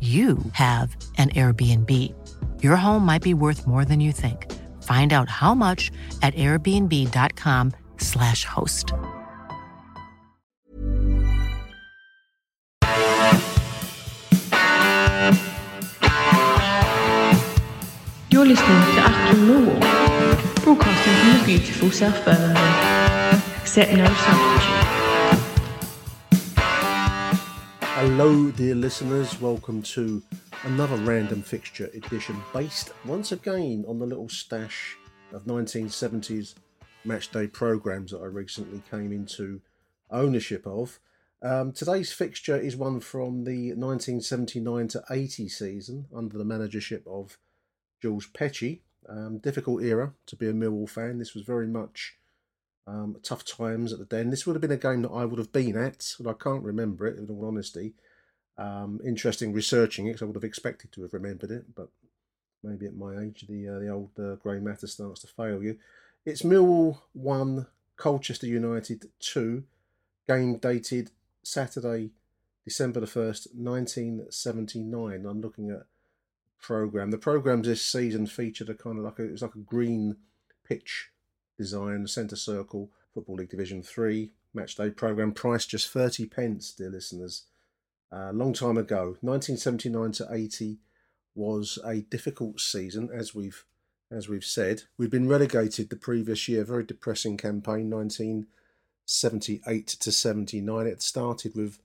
you have an Airbnb. Your home might be worth more than you think. Find out how much at airbnb.com/slash host. You're listening to Acton Law, broadcasting from the beautiful South Bermondsey. No substitute. Hello, dear listeners. Welcome to another random fixture edition based once again on the little stash of 1970s matchday programs that I recently came into ownership of. Um, today's fixture is one from the 1979 to 80 season under the managership of George Petchey. Um, difficult era to be a Millwall fan. This was very much um, tough times at the den. This would have been a game that I would have been at, but I can't remember it in all honesty. Um, interesting researching it because I would have expected to have remembered it, but maybe at my age the uh, the old uh, grey matter starts to fail you. It's Millwall one, Colchester United two, game dated Saturday, December the first, nineteen seventy nine. I'm looking at program. The programs this season featured a kind of like a it was like a green pitch design, centre circle, Football League Division Three match day program. Price just thirty pence, dear listeners. A uh, long time ago, 1979 to 80 was a difficult season, as we've as we've said. We'd been relegated the previous year, very depressing campaign, 1978 to 79. It started with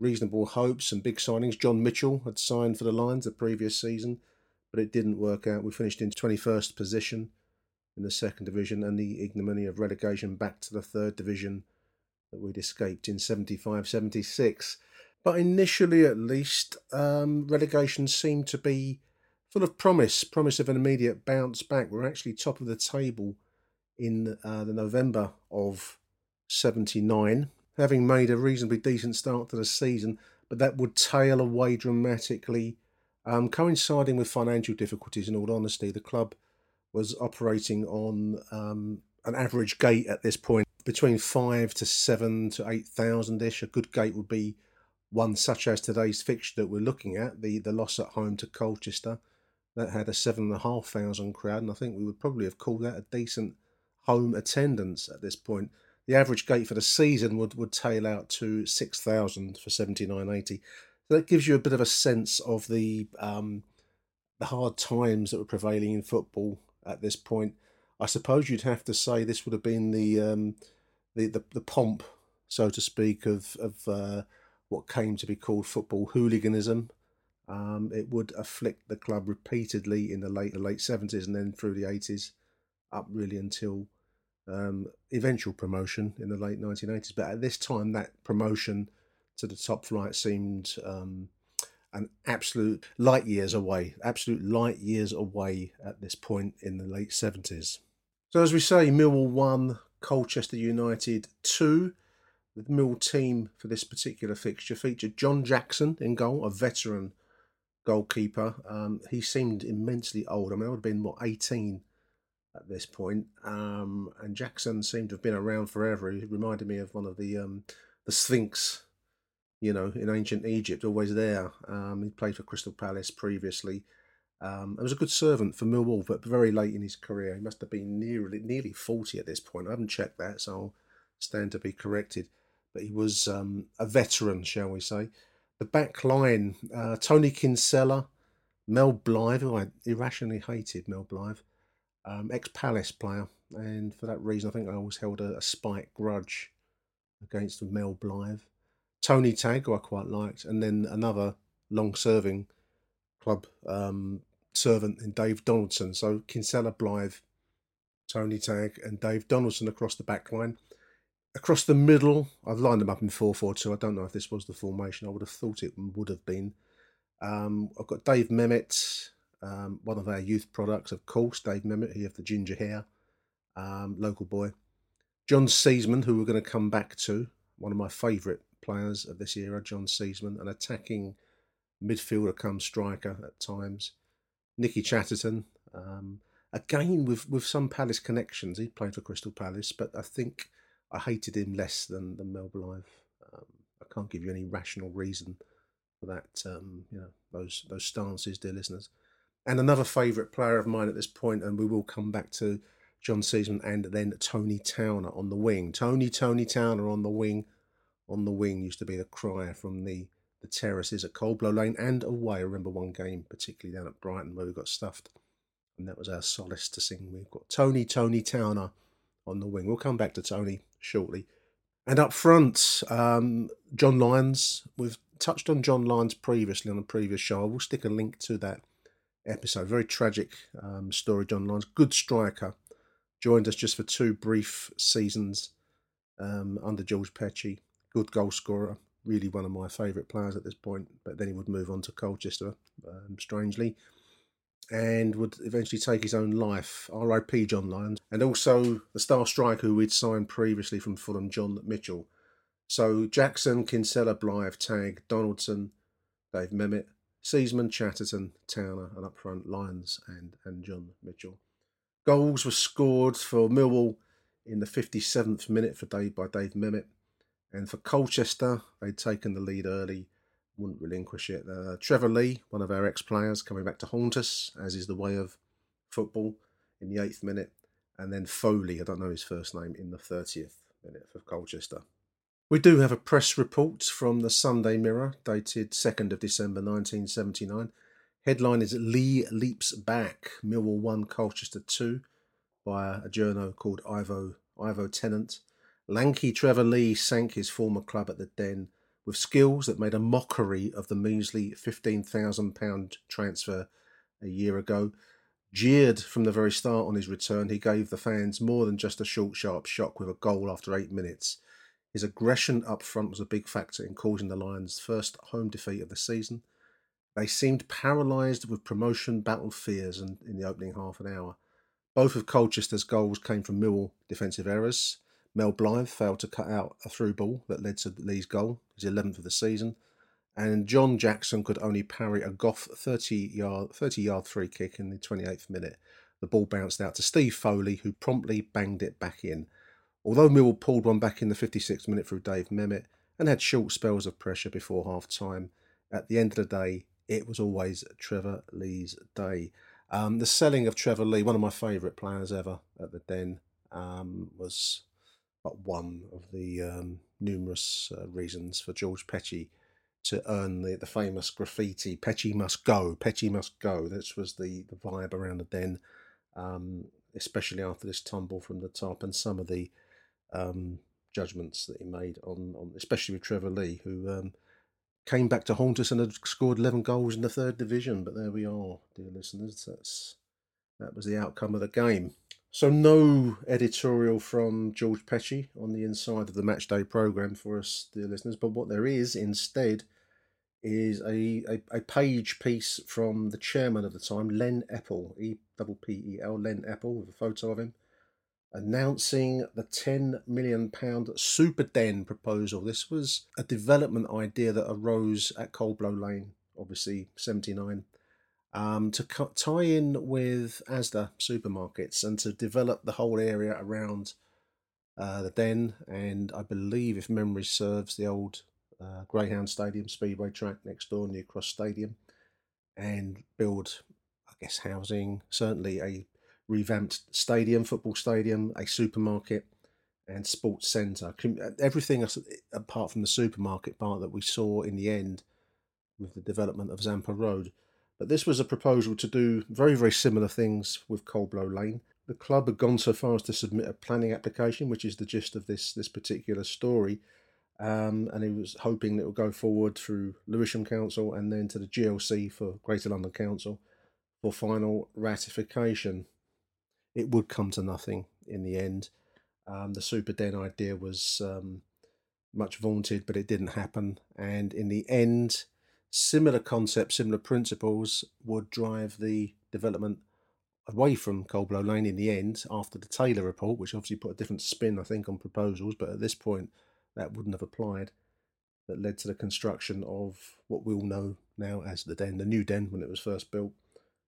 reasonable hopes and big signings. John Mitchell had signed for the Lions the previous season, but it didn't work out. We finished in 21st position in the second division and the ignominy of relegation back to the third division that we'd escaped in 75 76. But initially, at least, um, relegation seemed to be full of promise, promise of an immediate bounce back. We're actually top of the table in uh, the November of 79, having made a reasonably decent start to the season, but that would tail away dramatically, um, coinciding with financial difficulties. In all honesty, the club was operating on um, an average gate at this point between five to seven to eight thousand ish. A good gate would be one such as today's fixture that we're looking at, the, the loss at home to Colchester, that had a seven and a half thousand crowd, and I think we would probably have called that a decent home attendance at this point. The average gate for the season would, would tail out to six thousand for seventy nine eighty. So that gives you a bit of a sense of the um, the hard times that were prevailing in football at this point. I suppose you'd have to say this would have been the um, the, the, the pomp, so to speak, of of uh, what came to be called football hooliganism. Um, it would afflict the club repeatedly in the late late 70s and then through the 80s, up really until um, eventual promotion in the late 1980s. But at this time, that promotion to the top flight seemed um, an absolute light years away, absolute light years away at this point in the late 70s. So, as we say, Millwall 1, Colchester United 2. The Mill team for this particular fixture featured John Jackson in goal, a veteran goalkeeper. Um, he seemed immensely old. I mean, I would have been, what, 18 at this point. Um, and Jackson seemed to have been around forever. He reminded me of one of the um, the Sphinx, you know, in ancient Egypt, always there. Um, he played for Crystal Palace previously. Um, was a good servant for Millwall, but very late in his career. He must have been nearly nearly 40 at this point. I haven't checked that, so I'll stand to be corrected but he was um, a veteran, shall we say. The back line, uh, Tony Kinsella, Mel Blythe, who I irrationally hated Mel Blythe, um, ex Palace player, and for that reason, I think I always held a, a spite grudge against Mel Blythe. Tony Tagg, who I quite liked, and then another long serving club um, servant in Dave Donaldson. So Kinsella Blythe, Tony Tagg, and Dave Donaldson across the back line. Across the middle, I've lined them up in 4 4 2. I don't know if this was the formation. I would have thought it would have been. Um, I've got Dave Mehmet, um, one of our youth products, of course. Dave Mehmet, he have the ginger hair, um, local boy. John Seasman, who we're going to come back to, one of my favourite players of this era, John Seasman, an attacking midfielder come striker at times. Nicky Chatterton, um, again with, with some Palace connections. He played for Crystal Palace, but I think I hated him less than, than Mel Blythe. Um, I can't give you any rational reason for that. Um, you know those those stances, dear listeners. And another favourite player of mine at this point, and we will come back to John Seasman and then Tony Towner on the wing. Tony Tony Towner on the wing, on the wing used to be the crier from the the terraces at Coldblow Lane and away. I remember one game, particularly down at Brighton, where we got stuffed, and that was our solace to sing. We've got Tony Tony Towner on the wing. We'll come back to Tony shortly. And up front, um, John Lyons. We've touched on John Lyons previously on a previous show. I will stick a link to that episode. Very tragic um, story, John Lyons. Good striker. Joined us just for two brief seasons um, under George Petchey. Good goal scorer. Really one of my favourite players at this point. But then he would move on to Colchester, um, strangely and would eventually take his own life. R.I.P. John Lyons, and also the star striker who we'd signed previously from Fulham, John Mitchell. So Jackson, Kinsella, Blythe, Tagg, Donaldson, Dave Mehmet, Seasman, Chatterton, Towner, and up front Lyons and, and John Mitchell. Goals were scored for Millwall in the 57th minute for Dave by Dave Mehmet, and for Colchester they'd taken the lead early wouldn't relinquish it. Uh, Trevor Lee, one of our ex players, coming back to haunt us, as is the way of football, in the eighth minute. And then Foley, I don't know his first name, in the 30th minute for Colchester. We do have a press report from the Sunday Mirror, dated 2nd of December 1979. Headline is Lee Leaps Back, Millwall 1, Colchester 2, by a journo called Ivo, Ivo Tennant. Lanky Trevor Lee sank his former club at the Den with skills that made a mockery of the measly £15,000 transfer a year ago. Jeered from the very start on his return, he gave the fans more than just a short, sharp shock with a goal after eight minutes. His aggression up front was a big factor in causing the Lions' first home defeat of the season. They seemed paralysed with promotion battle fears in, in the opening half an hour. Both of Colchester's goals came from Millwall defensive errors. Mel Blythe failed to cut out a through ball that led to Lee's goal, his 11th of the season. And John Jackson could only parry a Gough 30 yard, 30 yard free kick in the 28th minute. The ball bounced out to Steve Foley, who promptly banged it back in. Although Mill pulled one back in the 56th minute through Dave Mehmet and had short spells of pressure before half time, at the end of the day, it was always Trevor Lee's day. Um, the selling of Trevor Lee, one of my favourite players ever at the Den, um, was but one of the um, numerous uh, reasons for George Petchey to earn the, the famous graffiti Petchey must go, Petchey must go. This was the, the vibe around the den, um, especially after this tumble from the top and some of the um, judgments that he made on, on especially with Trevor Lee, who um, came back to haunt us and had scored 11 goals in the third division. But there we are, dear listeners. That's that was the outcome of the game. So no editorial from George Petchey on the inside of the matchday program for us, dear listeners. But what there is instead is a, a, a page piece from the chairman of the time, Len Eppel, E double P E L, Len Eppel, with a photo of him, announcing the ten million pound Super Den proposal. This was a development idea that arose at Coldblow Lane, obviously seventy nine um, to tie in with Asda supermarkets and to develop the whole area around uh, the Den and I believe, if memory serves, the old uh, Greyhound Stadium Speedway track next door, New Cross Stadium, and build, I guess, housing, certainly a revamped stadium, football stadium, a supermarket, and sports centre. Everything apart from the supermarket part that we saw in the end with the development of Zampa Road. But this was a proposal to do very, very similar things with Coldblow Lane. The club had gone so far as to submit a planning application, which is the gist of this this particular story. Um, and he was hoping that it would go forward through Lewisham Council and then to the GLC for Greater London Council for final ratification. It would come to nothing in the end. Um, the Super Den idea was um, much vaunted, but it didn't happen. And in the end, similar concepts, similar principles would drive the development away from Coldblow Lane in the end after the Taylor report, which obviously put a different spin, I think, on proposals. But at this point, that wouldn't have applied. That led to the construction of what we all know now as the Den, the new Den when it was first built,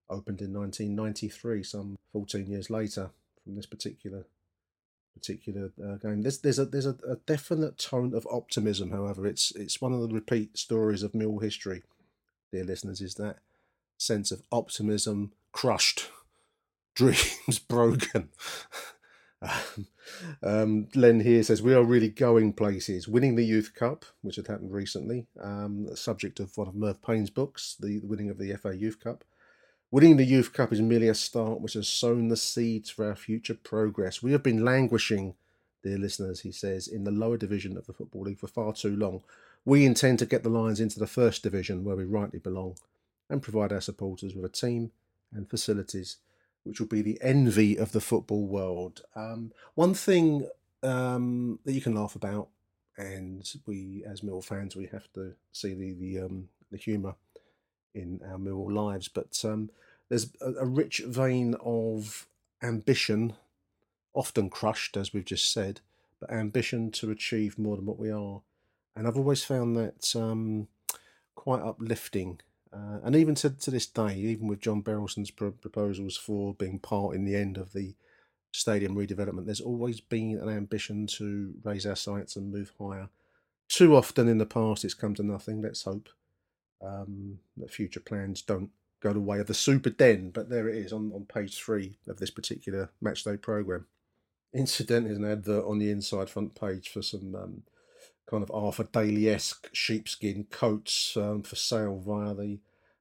opened in 1993, some 14 years later from this particular particular uh, game. There's there's a there's a, a, definite tone of optimism. However, it's it's one of the repeat stories of Mill history, dear listeners. Is that sense of optimism crushed, dreams broken. um, Len here says we are really going places. Winning the Youth Cup, which had happened recently, um, subject of one of Merv Payne's books, the, the winning of the FA Youth Cup. Winning the Youth Cup is merely a start which has sown the seeds for our future progress. We have been languishing, dear listeners, he says, in the lower division of the Football League for far too long. We intend to get the Lions into the first division where we rightly belong and provide our supporters with a team and facilities which will be the envy of the football world. Um, one thing um, that you can laugh about, and we as Mill fans, we have to see the the, um, the humour in our Millwall lives. But um, there's a, a, rich vein of ambition, often crushed, as we've just said, but ambition to achieve more than what we are. And I've always found that um, quite uplifting. Uh, and even to, to this day, even with John Berylson's pro- proposals for being part in the end of the stadium redevelopment, there's always been an ambition to raise our sights and move higher. Too often in the past, it's come to nothing. Let's hope um, that future plans don't go the way of the Super Den. But there it is on, on page three of this particular matchday program. Incident is an advert on the inside front page for some um, kind of Arthur Daley esque sheepskin coats um, for sale via the,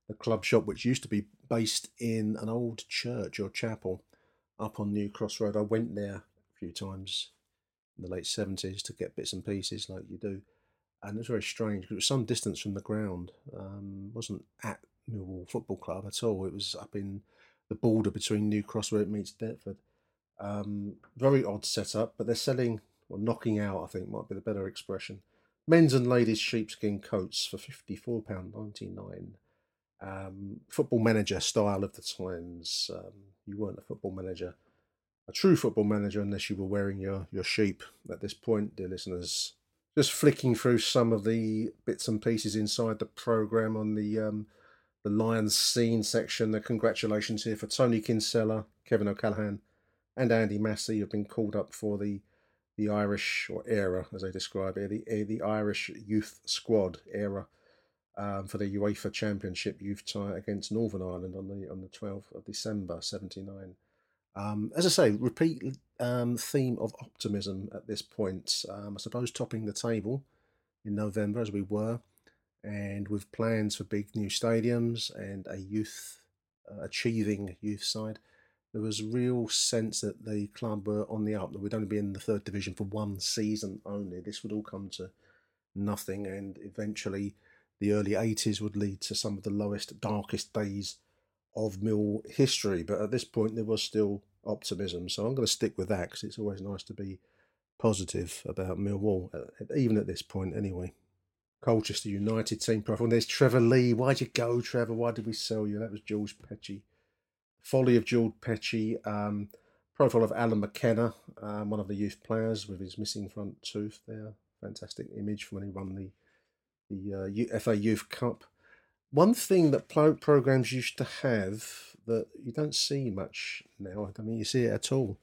the club shop, which used to be based in an old church or chapel up on New Cross Road. I went there a few times in the late 70s to get bits and pieces like you do and it was very strange because it was some distance from the ground. Um, wasn't at Millwall Football Club at all. It was up in the border between New Cross where it meets Deptford. Um, very odd setup, but they're selling or knocking out. I think might be the better expression. Men's and ladies' sheepskin coats for fifty four pound ninety nine. Um, football manager style of the times. Um, you weren't a football manager, a true football manager, unless you were wearing your your sheep. At this point, dear listeners, just flicking through some of the bits and pieces inside the program on the um, the Lions scene section. The congratulations here for Tony Kinsella, Kevin O'Callaghan, and Andy Massey have been called up for the the Irish or era, as they describe it, the eh, the Irish youth squad era um, for the UEFA Championship youth tie against Northern Ireland on the on the twelfth of December seventy nine. Um, as I say, repeat um, theme of optimism at this point. Um, I suppose topping the table in November as we were, and with plans for big new stadiums and a youth uh, achieving youth side, there was real sense that the club were on the up. That we'd only be in the third division for one season only. This would all come to nothing, and eventually, the early '80s would lead to some of the lowest, darkest days of Mill history. But at this point, there was still optimism. So I'm going to stick with that because it's always nice to be positive about Millwall, even at this point, anyway. Colchester United team profile. There's Trevor Lee. Why'd you go, Trevor? Why did we sell you? That was George Petchey. Folly of George Petchey. Um, profile of Alan McKenna, um, one of the youth players with his missing front tooth there. Fantastic image from when he won the the uh, FA Youth Cup. One thing that pro- programs used to have that you don't see much now. I mean, you see it at all.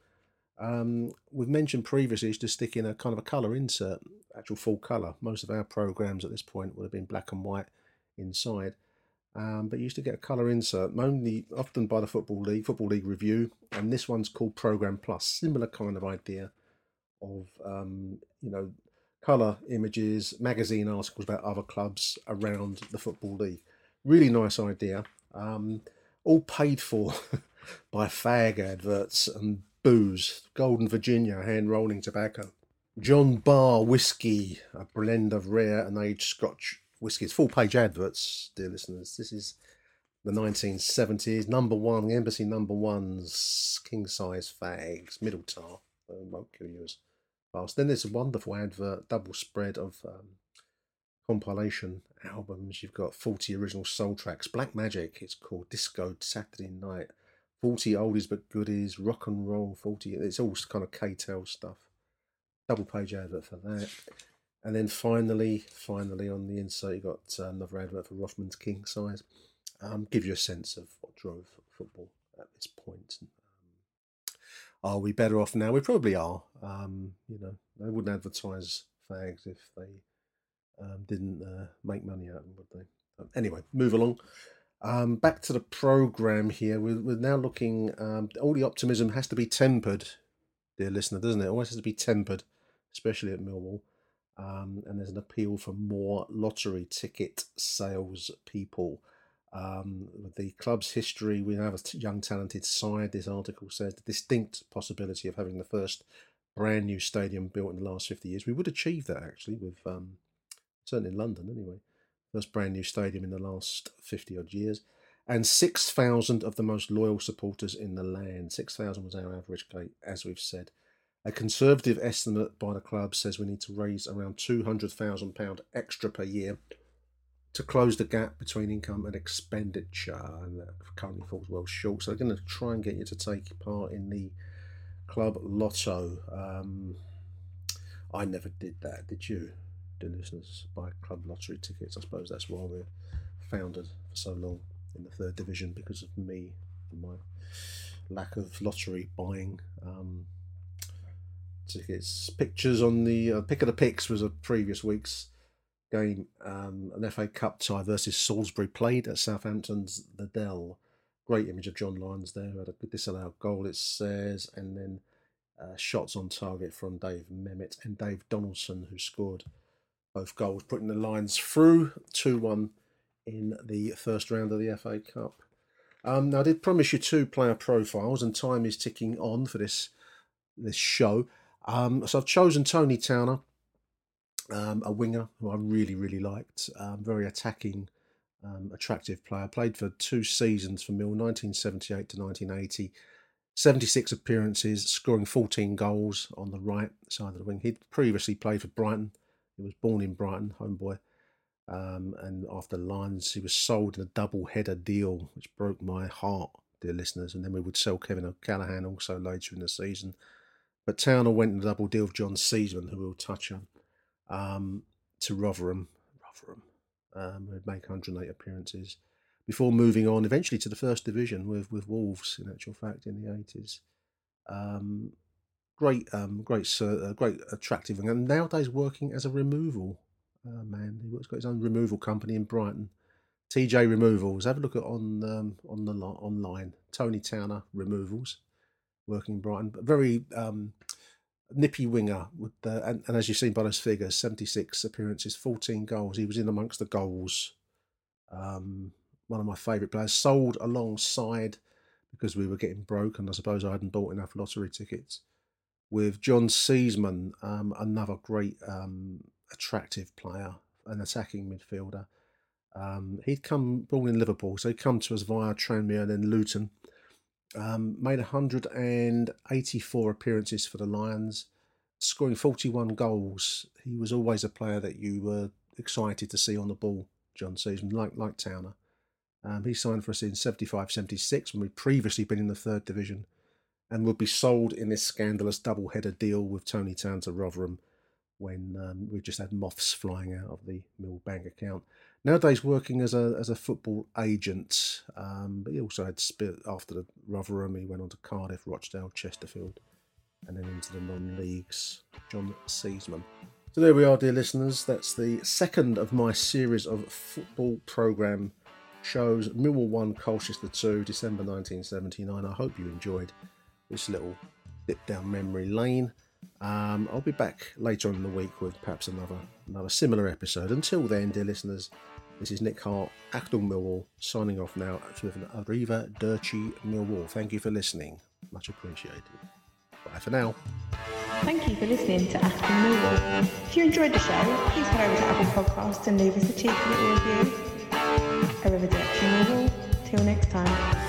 Um, we've mentioned previously is to stick in a kind of a colour insert, actual full colour. Most of our programs at this point would have been black and white inside, um, but you used to get a colour insert, mainly often by the Football League, Football League Review, and this one's called Program Plus. Similar kind of idea of um, you know colour images, magazine articles about other clubs around the Football League. Really nice idea. Um, all paid for by fag adverts and booze, Golden Virginia hand rolling tobacco, John Barr whiskey, a blend of rare and aged Scotch whiskies. Full page adverts, dear listeners. This is the 1970s. Number one, Embassy number ones, king size fags, middle tar. won't kill you as fast. Then there's a wonderful advert, double spread of um, compilation albums. You've got 40 original soul tracks. Black Magic, it's called Disco Saturday Night. 40 oldies but goodies, rock and roll 40. It's all kind of K-Tel stuff. Double page advert for that. And then finally, finally on the inside, you've got uh, another advert for Rothman's King Size. Um, give you a sense of what drove football at this point. Um, are we better off now? We probably are. Um, you know, they wouldn't advertise fags if they um, didn't uh, make money out of them, would they? Um, anyway, move along. Um, back to the program here. We're, we're now looking. Um, all the optimism has to be tempered, dear listener, doesn't it? Always has to be tempered, especially at Millwall. Um, and there's an appeal for more lottery ticket sales people. Um, with the club's history, we have a young, talented side. This article says the distinct possibility of having the first brand new stadium built in the last 50 years. We would achieve that actually, with um, certainly in London anyway. First brand new stadium in the last 50 odd years. And 6,000 of the most loyal supporters in the land. 6,000 was our average gate, as we've said. A conservative estimate by the club says we need to raise around £200,000 extra per year to close the gap between income and expenditure. And that currently falls well short. So they're going to try and get you to take part in the club lotto. Um, I never did that, did you? Dear listeners, buy club lottery tickets. I suppose that's why we're founded for so long in the third division because of me and my lack of lottery buying um, tickets. Pictures on the uh, pick of the picks was a previous week's game, um, an FA Cup tie versus Salisbury, played at Southampton's The Dell. Great image of John Lyons there, who had a disallowed goal, it says, and then uh, shots on target from Dave Mehmet and Dave Donaldson, who scored both goals, putting the Lions through 2 1 in the first round of the FA Cup. Um, now, I did promise you two player profiles, and time is ticking on for this this show. Um, so I've chosen Tony Towner, um, a winger who I really, really liked. Um, very attacking, um, attractive player. Played for two seasons for Mill, 1978 to 1980. 76 appearances, scoring 14 goals on the right side of the wing. He'd previously played for Brighton he was born in Brighton, homeboy. Um, and after Lions, he was sold in a double header deal, which broke my heart, dear listeners. And then we would sell Kevin O'Callaghan also later in the season. But Towner went in a double deal with John Seasman, who we'll touch on, um, to Rotherham. Rotherham um, would make 108 appearances before moving on eventually to the first division with, with Wolves, in actual fact, in the 80s. Um, great, um, great, uh, great, attractive, and nowadays working as a removal uh, man. He's got his own removal company in Brighton. TJ Removals. Have a look at on um, on the online. Tony Towner Removals, working in Brighton. But Very um, nippy winger with the, and, and, as you've seen by those figures, seventy six appearances, fourteen goals. He was in amongst the goals. Um, one of my favourite players. Sold alongside because we were getting broken. I suppose I hadn't bought enough lottery tickets with John Seasman, um, another great um, attractive player, an attacking midfielder. Um, he'd come born in Liverpool, so he'd come to us via Tranmere and then Luton. Um, made 184 appearances for the Lions, scoring 41 goals. He was always a player that you were excited to see on the ball, John Seasman, like like Towner. Um, he signed for us in 75 76 when we'd previously been in the third division and would be sold in this scandalous double header deal with Tony Town to Rotherham when um, we just had moths flying out of the Mill bank account. Nowadays, working as a as a football agent, um, but he also had spit after the Rotherham. He went on to Cardiff, Rochdale, Chesterfield, and then into the non-leagues. John Seasman. So there we are, dear listeners. That's the second of my series of football program shows. Millwall one, Colchester two, December 1979. I hope you enjoyed this little dip down memory lane. Um, I'll be back later on in the week with perhaps another another similar episode. Until then, dear listeners, this is Nick Hart, Achtung Millwall, signing off now with an Arriva Dirty Millwall. Thank you for listening. Much appreciated. Bye for now. Thank you for listening to Achtung Millwall. If you enjoyed the show, please head over to Apple Podcasts and leave us a cheeky little review. Arrivederci Millwall. Till next time.